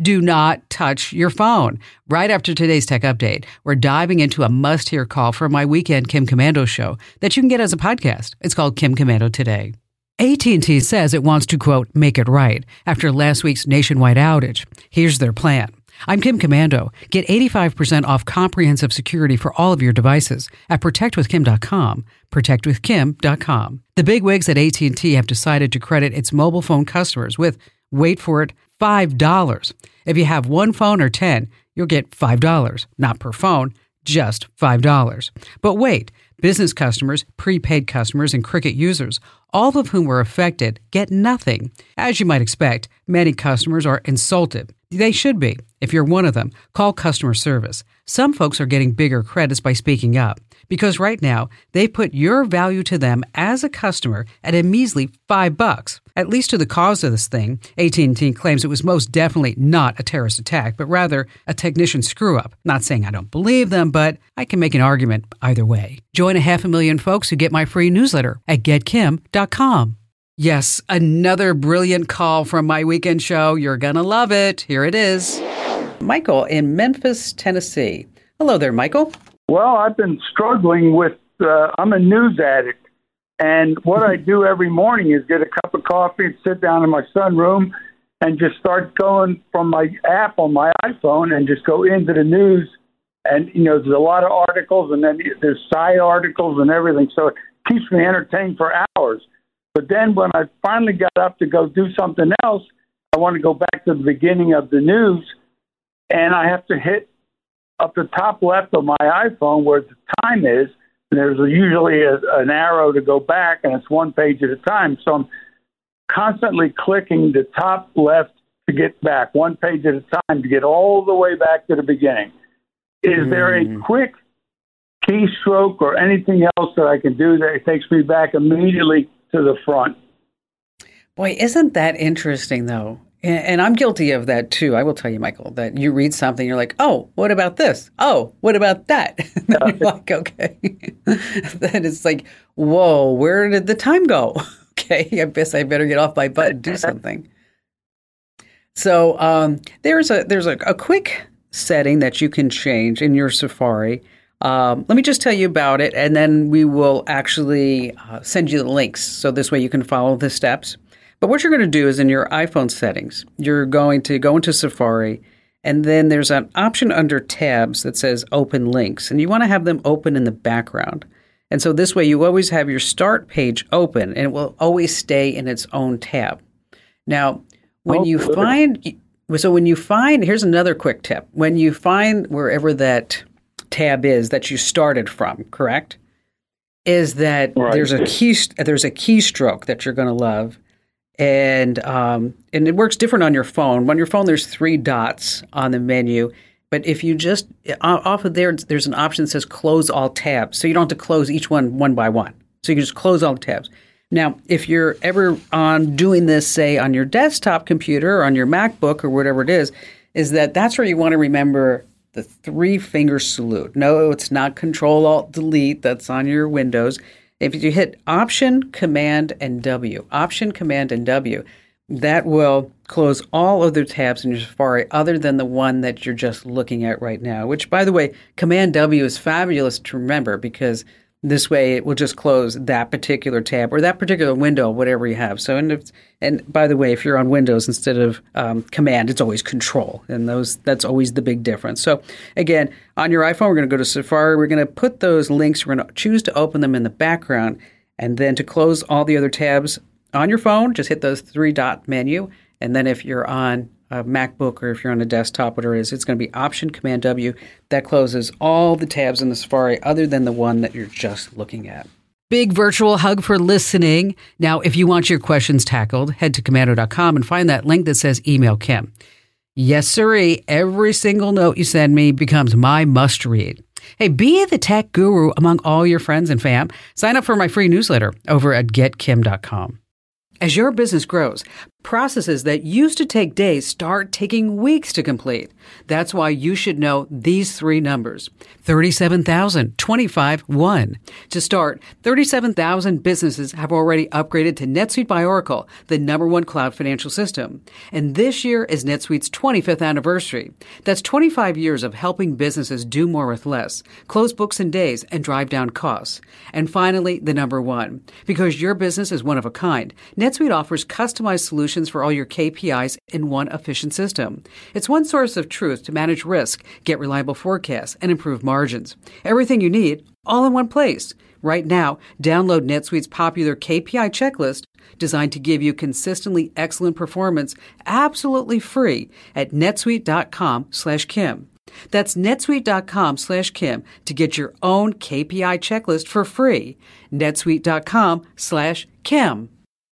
Do not touch your phone. Right after today's tech update, we're diving into a must hear call from my weekend Kim Komando show that you can get as a podcast. It's called Kim Komando Today. AT&T says it wants to quote make it right after last week's nationwide outage. Here's their plan. I'm Kim Komando. Get 85% off comprehensive security for all of your devices at protectwithkim.com. protectwithkim.com. The big wigs at AT&T have decided to credit its mobile phone customers with wait for it $5. If you have one phone or 10, you'll get $5, not per phone, just $5. But wait, business customers, prepaid customers, and Cricket users, all of whom were affected, get nothing. As you might expect, many customers are insulted. They should be. If you're one of them, call customer service. Some folks are getting bigger credits by speaking up because right now they put your value to them as a customer at a measly 5 bucks. At least to the cause of this thing, AT&T claims it was most definitely not a terrorist attack, but rather a technician screw up. Not saying I don't believe them, but I can make an argument either way. Join a half a million folks who get my free newsletter at getkim.com. Yes, another brilliant call from my weekend show. You're going to love it. Here it is. Michael in Memphis, Tennessee. Hello there, Michael. Well, I've been struggling with, uh, I'm a news addict. And what I do every morning is get a cup of coffee and sit down in my sunroom and just start going from my app on my iPhone and just go into the news. And, you know, there's a lot of articles and then there's side articles and everything. So it keeps me entertained for hours. But then when I finally got up to go do something else, I want to go back to the beginning of the news, and I have to hit up the top left of my iPhone where the time is. And there's usually a, an arrow to go back, and it's one page at a time. So I'm constantly clicking the top left to get back, one page at a time, to get all the way back to the beginning. Is mm. there a hmm. quick keystroke or anything else that I can do that takes me back immediately to the front. Boy, isn't that interesting, though? And I'm guilty of that too. I will tell you, Michael, that you read something, you're like, oh, what about this? Oh, what about that? you're like, okay. then it's like, whoa, where did the time go? okay, I guess I better get off my butt and do something. So um, there's a there's a, a quick setting that you can change in your Safari um, let me just tell you about it, and then we will actually uh, send you the links so this way you can follow the steps. But what you're going to do is in your iPhone settings, you're going to go into Safari, and then there's an option under tabs that says Open Links, and you want to have them open in the background. And so this way you always have your start page open, and it will always stay in its own tab. Now, when oh, you good. find, so when you find, here's another quick tip: when you find wherever that tab is that you started from, correct? Is that right. there's a key there's a keystroke that you're going to love, and um, and it works different on your phone. On your phone, there's three dots on the menu, but if you just off of there, there's an option that says close all tabs, so you don't have to close each one one by one. So you can just close all the tabs. Now, if you're ever on doing this, say on your desktop computer or on your MacBook or whatever it is, is that that's where you want to remember the three finger salute. No, it's not Control Alt Delete that's on your Windows. If you hit Option, Command, and W, Option, Command, and W, that will close all other tabs in your Safari other than the one that you're just looking at right now, which, by the way, Command W is fabulous to remember because this way, it will just close that particular tab or that particular window, whatever you have. So, and if, and by the way, if you're on Windows instead of um, Command, it's always Control, and those that's always the big difference. So, again, on your iPhone, we're going to go to Safari. We're going to put those links. We're going to choose to open them in the background, and then to close all the other tabs on your phone, just hit those three dot menu. And then if you're on a MacBook or if you're on a desktop, whatever it is, it's going to be Option Command W. That closes all the tabs in the Safari other than the one that you're just looking at. Big virtual hug for listening. Now, if you want your questions tackled, head to komando.com and find that link that says email Kim. Yes, sirree. Every single note you send me becomes my must read. Hey, be the tech guru among all your friends and fam. Sign up for my free newsletter over at getkim.com. As your business grows, Processes that used to take days start taking weeks to complete. That's why you should know these three numbers 37,000, 25, 1. To start, 37,000 businesses have already upgraded to NetSuite by Oracle, the number one cloud financial system. And this year is NetSuite's 25th anniversary. That's 25 years of helping businesses do more with less, close books in days, and drive down costs. And finally, the number one. Because your business is one of a kind, NetSuite offers customized solutions for all your KPIs in one efficient system. It's one source of truth to manage risk, get reliable forecasts, and improve margins. Everything you need, all in one place. Right now, download NetSuite's popular KPI checklist designed to give you consistently excellent performance absolutely free at netsuite.com slash Kim. That's netsuite.com slash Kim to get your own KPI checklist for free. netsuite.com slash Kim.